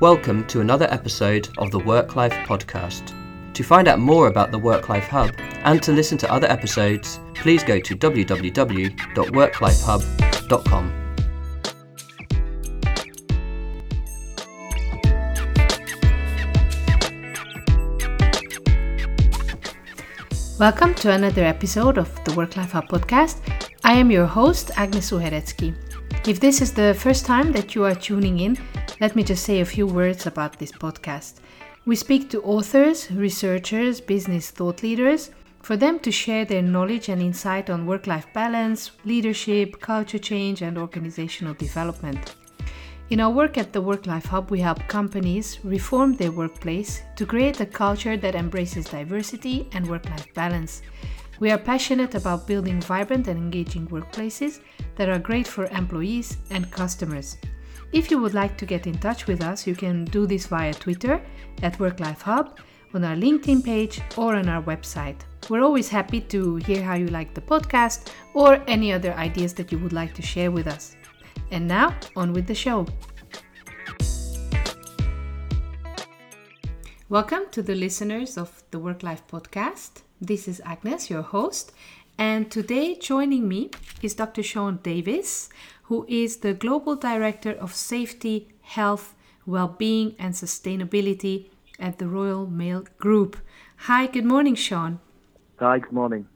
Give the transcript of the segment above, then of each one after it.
Welcome to another episode of the Work Life Podcast. To find out more about the Work Life Hub and to listen to other episodes, please go to www.worklifehub.com. Welcome to another episode of the Work Life Hub podcast. I am your host, Agnes Uhereczky. If this is the first time that you are tuning in, let me just say a few words about this podcast. We speak to authors, researchers, business thought leaders for them to share their knowledge and insight on work life balance, leadership, culture change, and organizational development. In our work at the Work Life Hub, we help companies reform their workplace to create a culture that embraces diversity and work life balance. We are passionate about building vibrant and engaging workplaces that are great for employees and customers. If you would like to get in touch with us, you can do this via Twitter at Work Life Hub, on our LinkedIn page, or on our website. We're always happy to hear how you like the podcast or any other ideas that you would like to share with us. And now, on with the show. Welcome to the listeners of the Work Life Podcast. This is Agnes, your host, and today joining me is Dr. Shaun Davis, who is the Global Director of Safety, Health, Well-being and Sustainability at the Royal Mail Group. Hi, good morning, Shaun. Hi, good morning.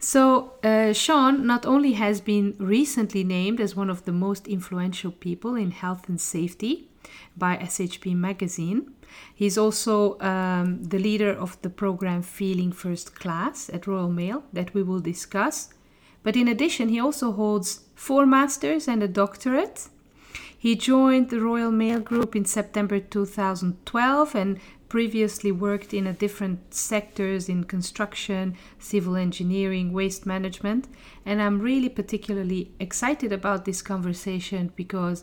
So, uh, Shaun not only has been recently named as one of the most influential people in health and safety by SHP Magazine, he's also um, the leader of the program Feeling First Class at Royal Mail that we will discuss. But in addition, he also holds four masters and a doctorate. He joined the Royal Mail Group in September 2012 and previously worked in a different sectors in construction, civil engineering, waste management, and I'm really particularly excited about this conversation because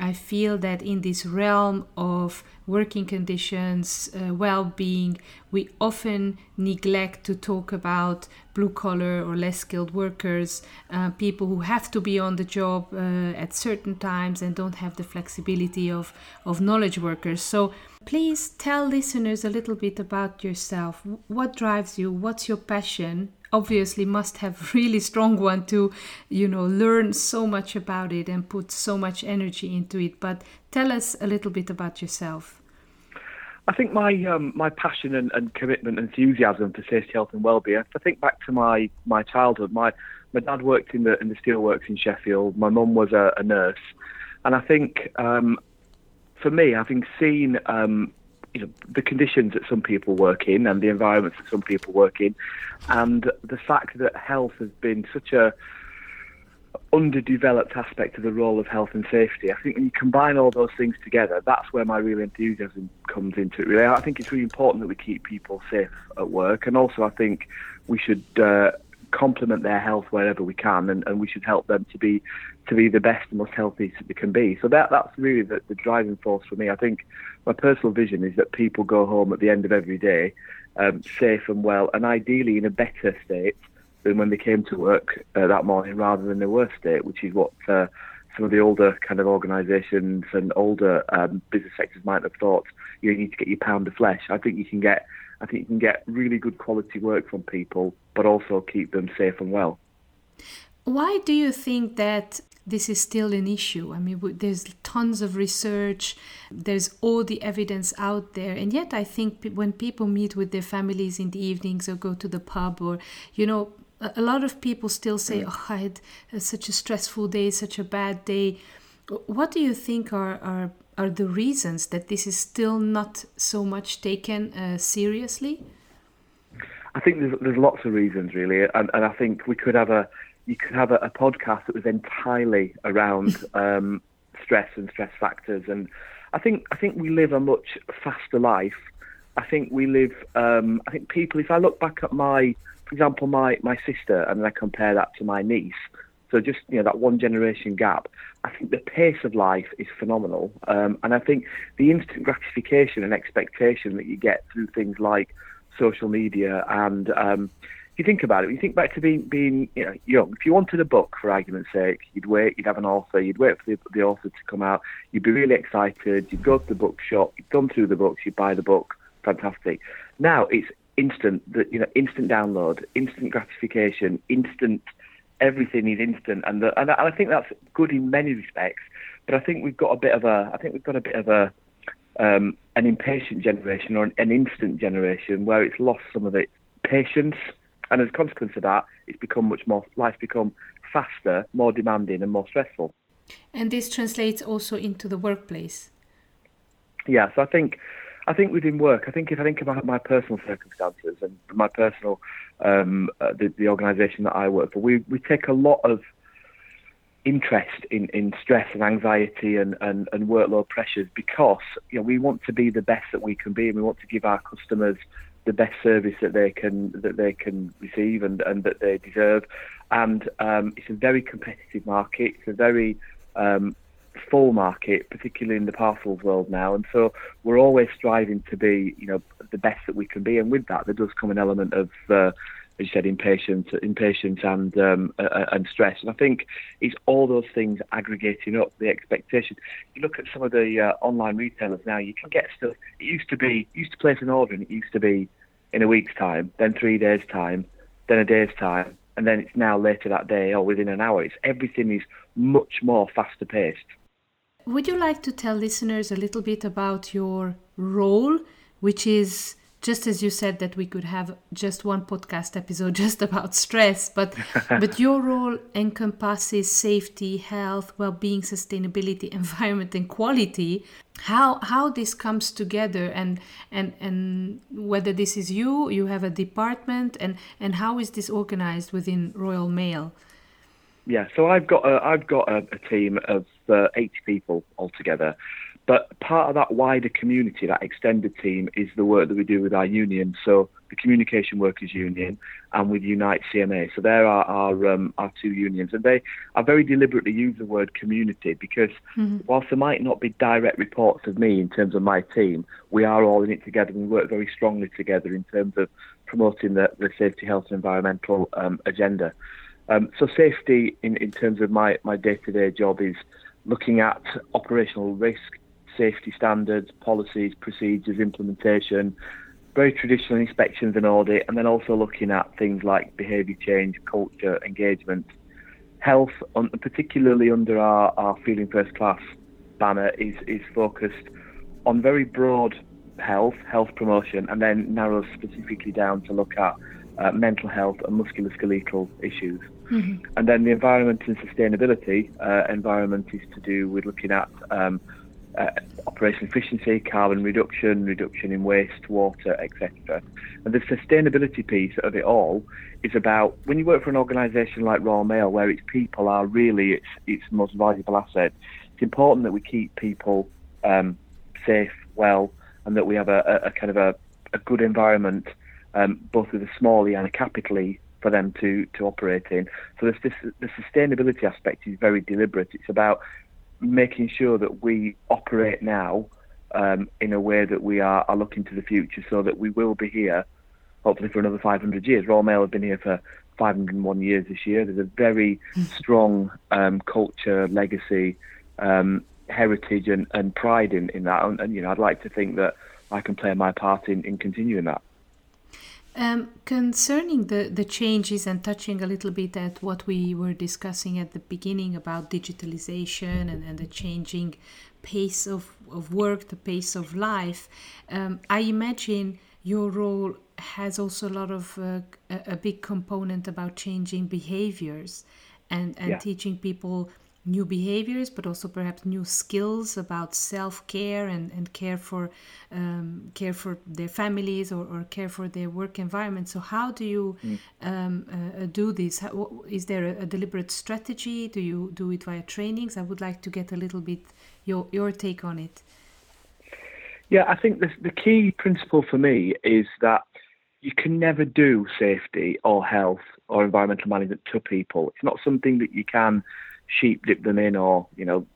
I feel that in this realm of working conditions, uh, well being, we often neglect to talk about blue collar or less skilled workers, uh, people who have to be on the job uh, at certain times and don't have the flexibility of, of knowledge workers. So please tell listeners a little bit about yourself. What drives you? What's your passion? Obviously must have really strong one to you know learn so much about it and put so much energy into it but tell us a little bit about yourself I think my um, my passion and, and commitment and enthusiasm for safety, health, and well-being. If I think back to my my childhood, my my dad worked in the in the steelworks in Sheffield. My mum was a, a nurse, and I think um, for me, having seen um, you know the conditions that some people work in and the environments that some people work in, and the fact that health has been such a underdeveloped aspect of the role of health and safety. I think when you combine all those things together, that's where my real enthusiasm comes into it. Really, I think it's really important that we keep people safe at work, and also I think we should uh, complement their health wherever we can, and, and we should help them to be to be the best and most healthy they can be. So that that's really the, the driving force for me. I think my personal vision is that people go home at the end of every day um, safe and well, and ideally in a better state than when they came to work uh, that morning rather than their worst state, which is what uh, some of the older kind of organisations and older um, business sectors might have thought. You need to get your pound of flesh. I think you can get, I think you can get really good quality work from people, but also keep them safe and well. Why do you think that this is still an issue. I mean, there's tons of research, there's all the evidence out there, and yet I think when people meet with their families in the evenings or go to the pub or, you know, a lot of people still say, "Oh, I had uh, such a stressful day, such a bad day." What do you think are are are the reasons that this is still not so much taken uh, seriously? I think there's there's lots of reasons really, and and I think we could have a you could have a, a podcast that was entirely around um, stress and stress factors, and I think I think we live a much faster life. I think we live. Um, I think people. If I look back at my for example, my, my sister, and I compare that to my niece, so just you know that one generation gap. I think the pace of life is phenomenal, um, and I think the instant gratification and expectation that you get through things like social media and um, you think about it, you think back to being being you know young. If you wanted a book, for argument's sake, you'd wait, you'd have an author, you'd wait for the, the author to come out, you'd be really excited, you'd go to the bookshop, you'd thumb through the books, you'd buy the book, fantastic. Now it's instant, that you know, instant download, instant gratification, instant. Everything is instant, and the, and I think that's good in many respects. But I think we've got a bit of a, I think we've got a bit of a, um, an impatient generation or an, an instant generation where it's lost some of its patience and as a consequence of that, it's become much more, life's become faster, more demanding, and more stressful. And this translates also into the workplace. Yeah, so I think, I think within work, I think if I think about my personal circumstances and my personal, um, uh, the, the organisation that I work for, we, we take a lot of interest in, in stress and anxiety and, and, and workload pressures because you know we want to be the best that we can be and we want to give our customers the best service that they can that they can receive and, and that they deserve. And um, it's a very competitive market. It's a very um, full market, particularly in the parcels world now. And so we're always striving to be, you know, the best that we can be. And with that, there does come an element of, uh, as you said, impatience, impatience and um, uh, and stress. And I think it's all those things aggregating up the expectation. You look at some of the uh, online retailers now. You can get stuff. It used to be used to place an order, and it used to be in a week's time, then three days' time, then a day's time, and then it's now later that day or within an hour. It's everything is much more faster paced. Would you like to tell listeners a little bit about your role, which is just as you said that we could have just one podcast episode just about stress but but your role encompasses safety health well-being sustainability environment and quality. How how this comes together and and and whether this is you you have a department and and how is this organized within royal mail yeah so i've got a, i've got a, a team of uh, 80 people altogether but part of that wider community, that extended team, is the work that we do with our union. So the Communication Workers Union and with Unite CMA. So there are our um, our two unions, and they are very deliberately use the word community because mm-hmm. whilst there might not be direct reports of me in terms of my team, we are all in it together. And we work very strongly together in terms of promoting the, the safety, health, and environmental um, agenda. Um, so safety, in, in terms of my, my day-to-day job, is looking at operational risk, safety standards, policies, procedures, implementation, very traditional inspections and audit, and then also looking at things like behaviour change, culture, engagement, health, particularly under our, our Feeling First Class banner, is, is focused on very broad health, health promotion, and then narrows specifically down to look at uh, mental health and musculoskeletal issues. Mm-hmm. And then the environment and sustainability uh, environment is to do with looking at um, uh, efficiency, carbon reduction, reduction in waste, water, etc. And the sustainability piece of it all is about when you work for an organisation like Royal Mail, where its people are really its its most valuable asset. It's important that we keep people um, safe, well, and that we have a, a, a kind of a, a good environment, um, both with a small e and a capital E, for them to, to operate in. So this, this, the sustainability aspect is very deliberate. It's about making sure that we operate now um, in a way that we are, are looking to the future so that we will be here hopefully for another 500 years. Royal Mail have been here for 501 years this year. There's a very hmm. strong um, culture, legacy, um, heritage, and, and pride in, in that. And, and, you know, I'd like to think that I can play my part in, in continuing that. Um, concerning the, the changes and touching a little bit at what we were discussing at the beginning about digitalization and, and the changing pace of, of work, the pace of life, um, I imagine your role has also a lot of uh, a, a, big component about changing behaviors and, and yeah. teaching people new behaviors, but also perhaps new skills about self-care and, and care for um, care for their families or, or care for their work environment. So how do you mm. um, uh, do this? How, is there a, a, deliberate strategy? Do you do it via trainings? I would like to get a little bit your your take on it. Yeah, I think the the key principle for me is that you can never do safety or health or environmental management to people. It's not something that you can sheep dip them in or you know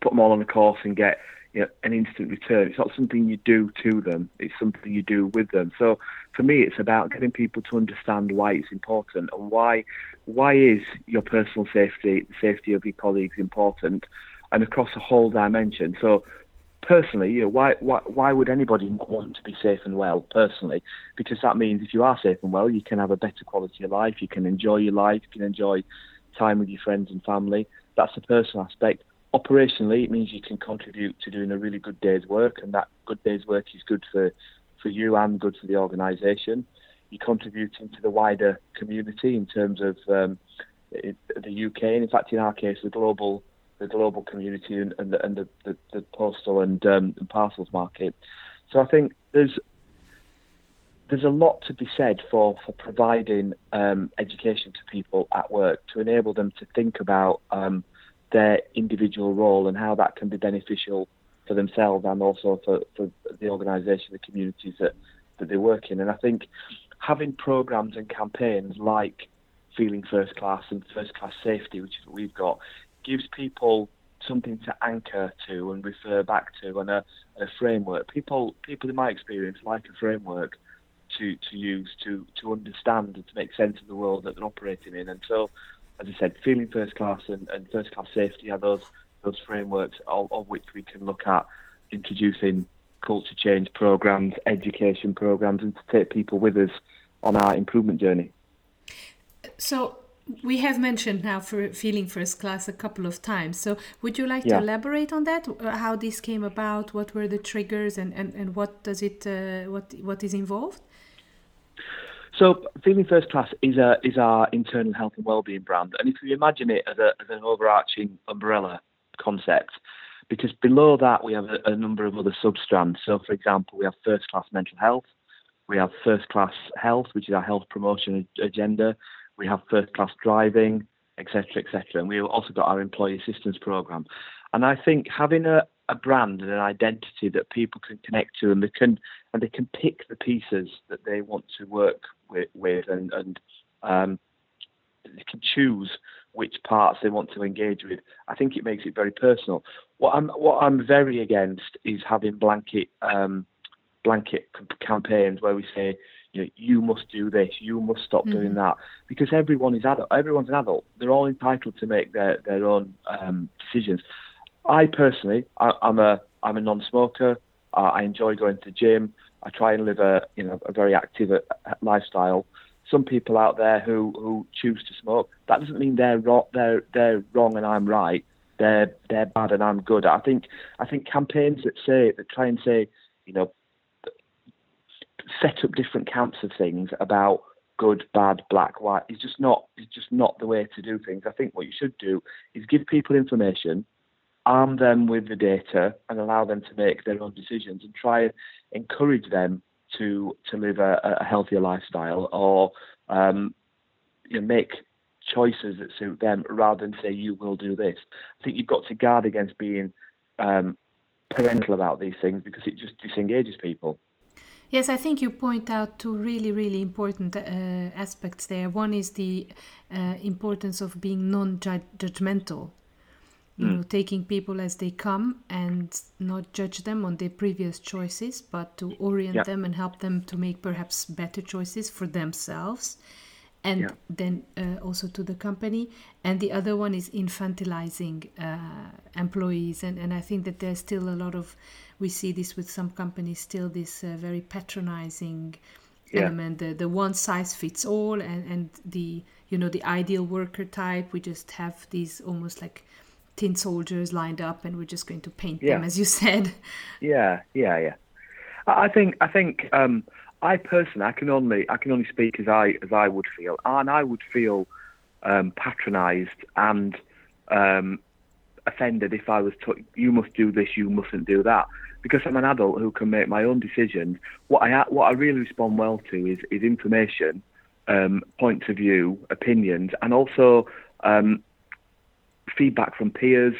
put them all on a course and get you know, an instant return. It's not something you do to them. It's something you do with them. So for me, it's about getting people to understand why it's important and why why is your personal safety, the safety of your colleagues important, and across a whole dimension. So personally, you know, why, why why would anybody want to be safe and well personally? Because that means if you are safe and well, you can have a better quality of life, you can enjoy your life, you can enjoy time with your friends and family. That's the personal aspect. Operationally, it means you can contribute to doing a really good day's work, and that good day's work is good for, for you and good for the organisation. You're contributing to the wider community in terms of um, it, the UK, and in fact, in our case, the global the global community and, and, the, and the, the, the, postal and, um, and parcels market. So I think there's there's a lot to be said for for providing um, education to people at work to enable them to think about um, their individual role and how that can be beneficial for themselves and also for, for the organisation, the communities that, that they work in. And I think having programs and campaigns like Feeling First Class and First Class Safety, which is what we've got, gives people something to anchor to and refer back to and a, a framework. People people in my experience like a framework to, to use to, to understand and to make sense of the world that they're operating in. And so as I said, feeling first class and, and first class safety are those those frameworks of, of which we can look at introducing culture change programs, education programs, and to take people with us on our improvement journey. So we have mentioned now for feeling first class a couple of times. So would you like yeah. to elaborate on that? How this came about? What were the triggers, and, and, and what does it uh, what what is involved? So, Feeling First Class is a is our internal health and wellbeing brand, and if you imagine it as, a, as an overarching umbrella concept, because below that we have a, a number of other substrands. So, for example, we have First Class Mental Health, we have First Class Health, which is our health promotion agenda, we have First Class Driving, etc., etc., and we've also got our Employee Assistance Program. And I think having a, a brand and an identity that people can connect to and they can and they can pick the pieces that they want to work with, with and, and um, they can choose which parts they want to engage with. I think it makes it very personal. What I'm what I'm very against is having blanket um, blanket campaigns where we say you know, you must do this, you must stop mm-hmm. doing that, because everyone is adult. Everyone's an adult. They're all entitled to make their their own um, decisions. I personally, I, am a I'm a non-smoker. Uh, I enjoy going to the gym. I try and live a you know a very active uh, lifestyle. Some people out there who, who choose to smoke, that doesn't mean they're wrong, they're they're wrong and I'm right. They're they're bad and I'm good. I think I think campaigns that say that try and say you know set up different camps of things about good, bad, black, white is just not is just not the way to do things. I think what you should do is give people information arm them with the data and allow them to make their own decisions and try and encourage them to to live a, a healthier lifestyle or um, you know, make choices that suit them rather than say you will do this. I think you've got to guard against being um, parental about these things because it just disengages people. Yes, I think you point out two really, really important uh, aspects there. One is the uh, importance of being non judgmental you mm. know taking people as they come and not judge them on their previous choices but to orient yeah. them and help them to make perhaps better choices for themselves and yeah. then uh, also to the company and the other one is infantilizing uh, employees and, and i think that there's still a lot of we see this with some companies still this uh, very patronizing yeah. element the, the one size fits all and, and the you know the ideal worker type we just have these almost like tin soldiers lined up and we're just going to paint yeah. them as you said. Yeah yeah yeah. I think i think um, i personally i can only i can only speak as i as i would feel. And i would feel um, patronized and um, offended if i was to you must do this you mustn't do that. Because i'm an adult who can make my own decisions. What i what i really respond well to is is information um, points of view opinions and also um, feedback from peers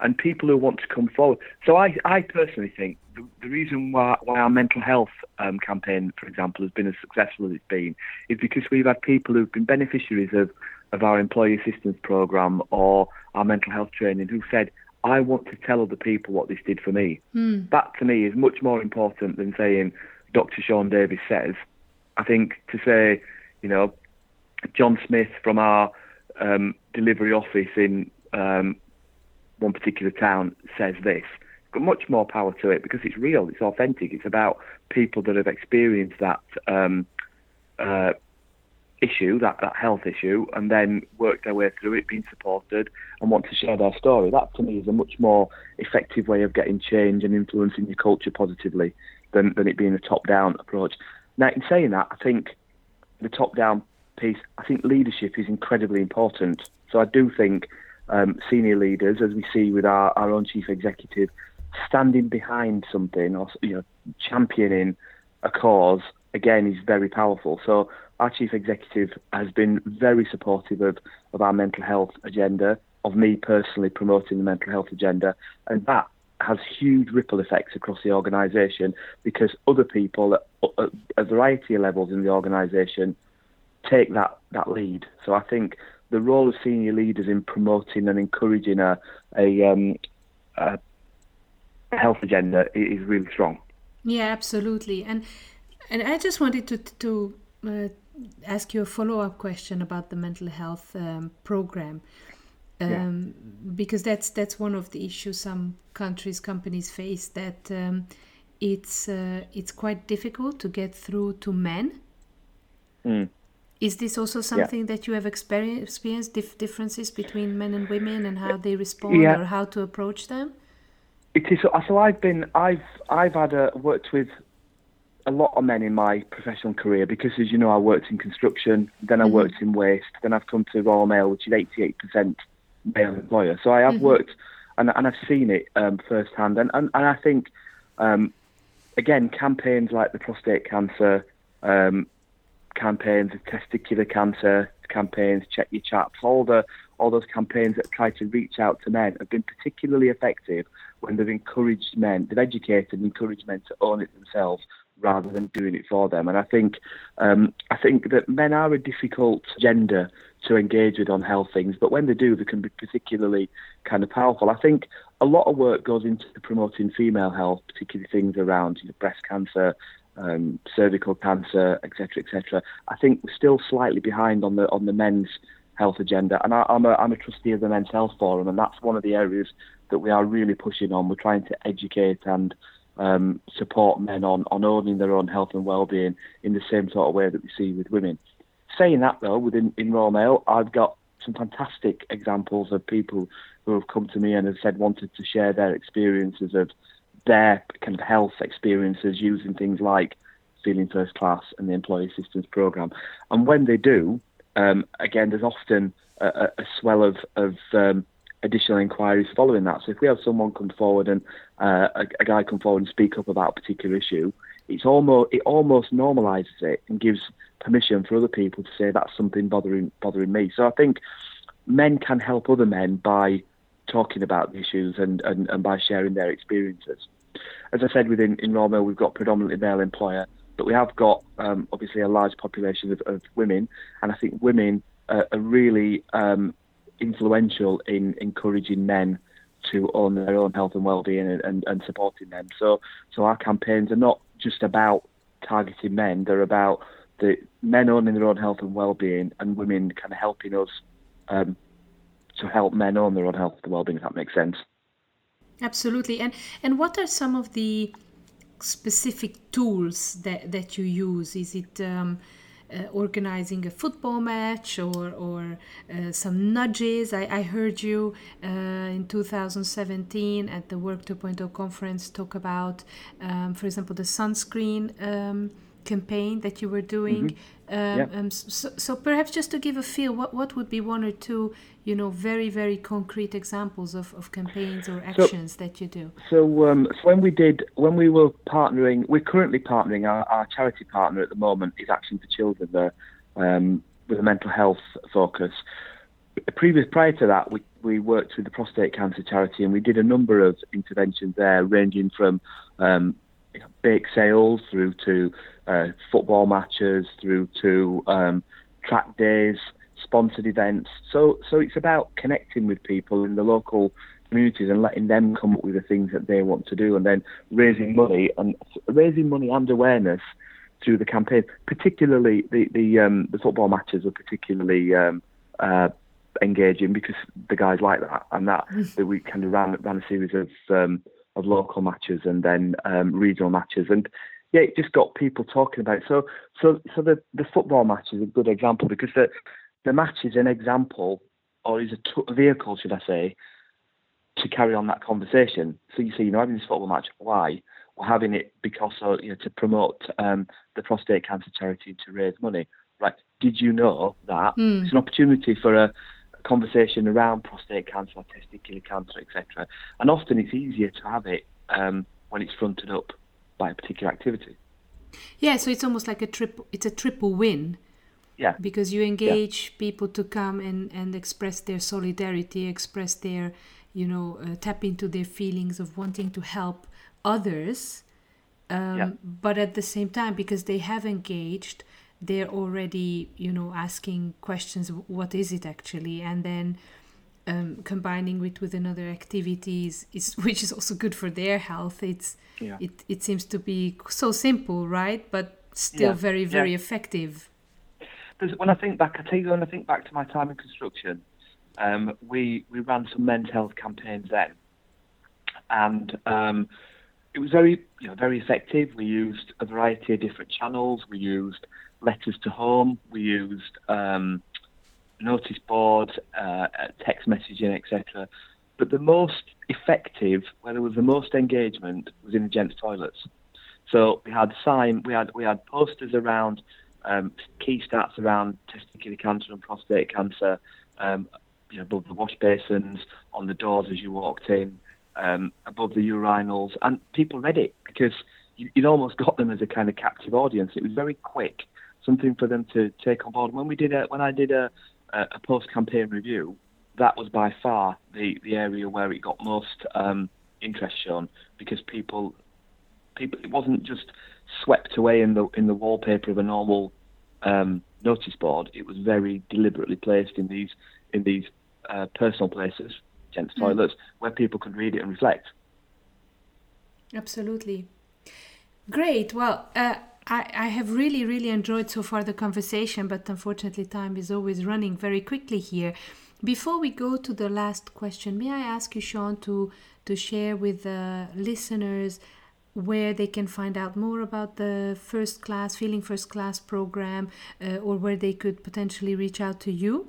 and people who want to come forward. So I, I personally think the, the reason why, why our mental health um, campaign, for example, has been as successful as it's been is because we've had people who've been beneficiaries of, of our employee assistance program or our mental health training who said, I want to tell other people what this did for me. Mm. That to me is much more important than saying Dr. Shaun Davis says. I think to say, you know, John Smith from our um, delivery office in um, one particular town says this. It's got much more power to it because it's real, it's authentic, it's about people that have experienced that um, uh, issue, that, that health issue, and then worked their way through it, being supported, and want to share their story. That to me is a much more effective way of getting change and influencing your culture positively than, than it being a top down approach. Now, in saying that, I think the top down piece, I think leadership is incredibly important. So I do think um, senior leaders, as we see with our, our own chief executive, standing behind something or you know championing a cause again is very powerful. So our chief executive has been very supportive of, of our mental health agenda, of me personally promoting the mental health agenda, and that has huge ripple effects across the organisation because other people at, at a variety of levels in the organisation take that, that lead. So I think the role of senior leaders in promoting and encouraging a, a, um, a health agenda is really strong. Yeah, absolutely. And and I just wanted to to uh, ask you a follow up question about the mental health um, program. Um, yeah. Because that's that's one of the issues some countries companies face that um, it's uh, it's quite difficult to get through to men. Mm. Is this also something yeah. that you have experienced dif- differences between men and women and how they respond yeah. or how to approach them? It is. So I've been. I've I've had a, worked with a lot of men in my professional career because, as you know, I worked in construction, then I mm-hmm. worked in waste, then I've come to Royal Mail, which is 88% male employer. So I have mm-hmm. worked and, and I've seen it um, firsthand. And, and, and I think, um, again, campaigns like the prostate cancer um, campaigns, testicular cancer campaigns, check your chaps, all the all those campaigns that try to reach out to men have been particularly effective when they've encouraged men, they've educated and encouraged men to own it themselves rather than doing it for them. And I think um, I think that men are a difficult gender to engage with on health things, but when they do, they can be particularly kind of powerful. I think a lot of work goes into promoting female health, particularly things around you know, breast cancer, um, cervical cancer, etc., etc. I think we're still slightly behind on the on the men's health agenda, and I, am a I'm a trustee of the Men's Health Forum, and that's one of the areas that we are really pushing on. We're trying to educate and um, support men on, on owning their own health and well-being in the same sort of way that we see with women. Saying that though, within in Royal Mail, I've got some fantastic examples of people who have come to me and have said wanted to share their experiences of their kind of health experiences using things like Feeling First Class and the Employee Assistance Program. And when they do, um, again, there's often a, a swell of, of um, additional inquiries following that. So if we have someone come forward and uh, a, a, guy come forward and speak up about a particular issue, it's almost it almost normalises it and gives permission for other people to say that's something bothering bothering me. So I think men can help other men by talking about the issues and, and, and by sharing their experiences. As I said, within in Mail, we've got predominantly male employer, but we have got um, obviously a large population of, of, women, and I think women uh, are really um, influential in encouraging men to own their own health and well-being and, and, and, supporting them. So, so our campaigns are not just about targeting men; they're about the men owning their own health and well-being, and women kind of helping us um, to help men own their own health and well-being. If that makes sense. Absolutely. And and what are some of the specific tools that that you use? Is it um, uh, organizing a football match or, or uh, some nudges. I, I heard you uh, in 2017 at the Work 2.0 conference talk about, um, for example, the sunscreen um, campaign that you were doing. Mm-hmm. Um, yeah. um, so, so, perhaps just to give a feel, what, what would be one or two, you know, very, very concrete examples of, of campaigns or actions so, that you do? So, um, so when we did, when we were partnering, we're currently partnering, our, our charity partner at the moment is Action for Children there, um, with a mental health focus. Previous, prior to that, we, we worked with the prostate cancer charity and we did a number of interventions there, ranging from um, bake sales through to uh, football matches through to um, track days, sponsored events. So, so it's about connecting with people in the local communities and letting them come up with the things that they want to do, and then raising money and raising money and awareness through the campaign. Particularly the the um, the football matches are particularly um, uh, engaging because the guys like that, and that, that we kind of ran ran a series of um, of local matches and then um, regional matches, and yeah, it just got people talking about. It. So so so the the football match is a good example because the the match is an example or is a t- vehicle, should I say, to carry on that conversation. So you see, you know, having this football match, why? We're having it because of, you know to promote um, the prostate cancer charity to raise money. Right? Did you know that mm. it's an opportunity for a, a conversation around prostate cancer, testicular cancer, etc. And often it's easier to have it um, when it's fronted up by a particular activity. Yeah, so it's almost like a triple. It's a triple win. Yeah. Because you engage yeah. people to come and, and express their solidarity, express their, you know, uh, tap into their feelings of wanting to help others um, yeah. but at the same time because they have engaged they're already you know asking questions what is it actually and then um, combining it with another activities is which is also good for their health it's yeah. it, it seems to be so simple right but still yeah. very very effective when i think back i tell you when i think back to my time in construction um, we we ran some men's health campaigns then and um, it was very, you know, very effective. We used a variety of different channels. We used letters to home. We used um, notice boards, uh, text messaging, etc. But the most effective, where there was the most engagement, was in the gents' toilets. So we had sign, we had we had posters around um, key stats around testicular cancer and prostate cancer, um, you know, above the wash basins, on the doors as you walked in um, above the urinals, and people read it because you, would almost got them as a kind of captive audience. It was very quick, something for them to take on board. When we did a, when I did a, a post campaign review, that was by far the, the area where it got most um, interest shown because people people it wasn't just swept away in the in the wallpaper of a normal um, notice board. It was very deliberately placed in these in these uh, personal places gents' mm. toilets where people could read it and reflect. Absolutely. Great. Well, uh, I, I have really, really enjoyed so far the conversation, but unfortunately, time is always running very quickly here. Before we go to the last question, may I ask you, Shaun, to, to share with the listeners where they can find out more about the first class, Feeling First Class program, uh, or where they could potentially reach out to you?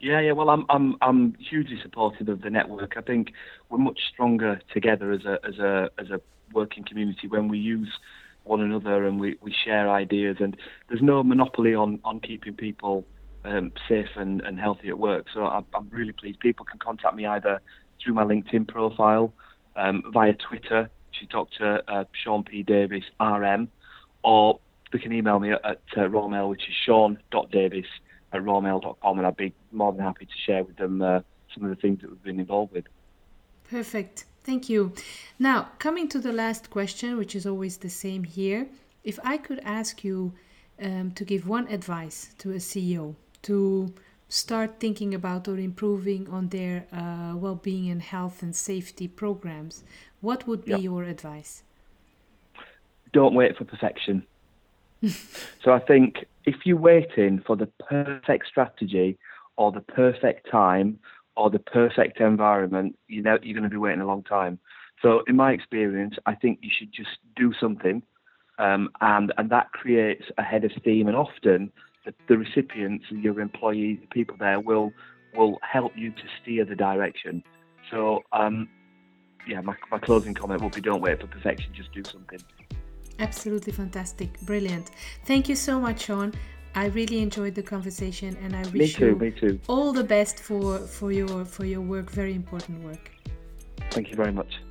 Yeah, yeah. Well, I'm I'm I'm hugely supportive of the network. I think we're much stronger together as a as a as a working community when we use one another and we, we share ideas. And there's no monopoly on on keeping people um, safe and, and healthy at work. So I'm, I'm really pleased. People can contact me either through my LinkedIn profile, um, via Twitter, is Dr. Uh, Shaun P. Davis RM, or they can email me at, at uh, Mail, which is shaun.davis at royalmail.com, and I'd be more than happy to share with them uh, some of the things that we've been involved with. Perfect. Thank you. Now, coming to the last question, which is always the same here. If I could ask you um, to give one advice to a CEO to start thinking about or improving on their uh, well being and health and safety programs, what would be yep. your advice? Don't wait for perfection. so I think if you're waiting for the perfect strategy or the perfect time or the perfect environment, you know you're going to be waiting a long time. So in my experience, I think you should just do something, um, and and that creates a head of steam. And often the, the recipients, your employees, the people there will will help you to steer the direction. So um, yeah, my, my closing comment would be: don't wait for perfection, just do something. Absolutely fantastic. Brilliant. Thank you so much, Shaun. I really enjoyed the conversation and I wish too, you all the best for, for your for your work, very important work. Thank you very much.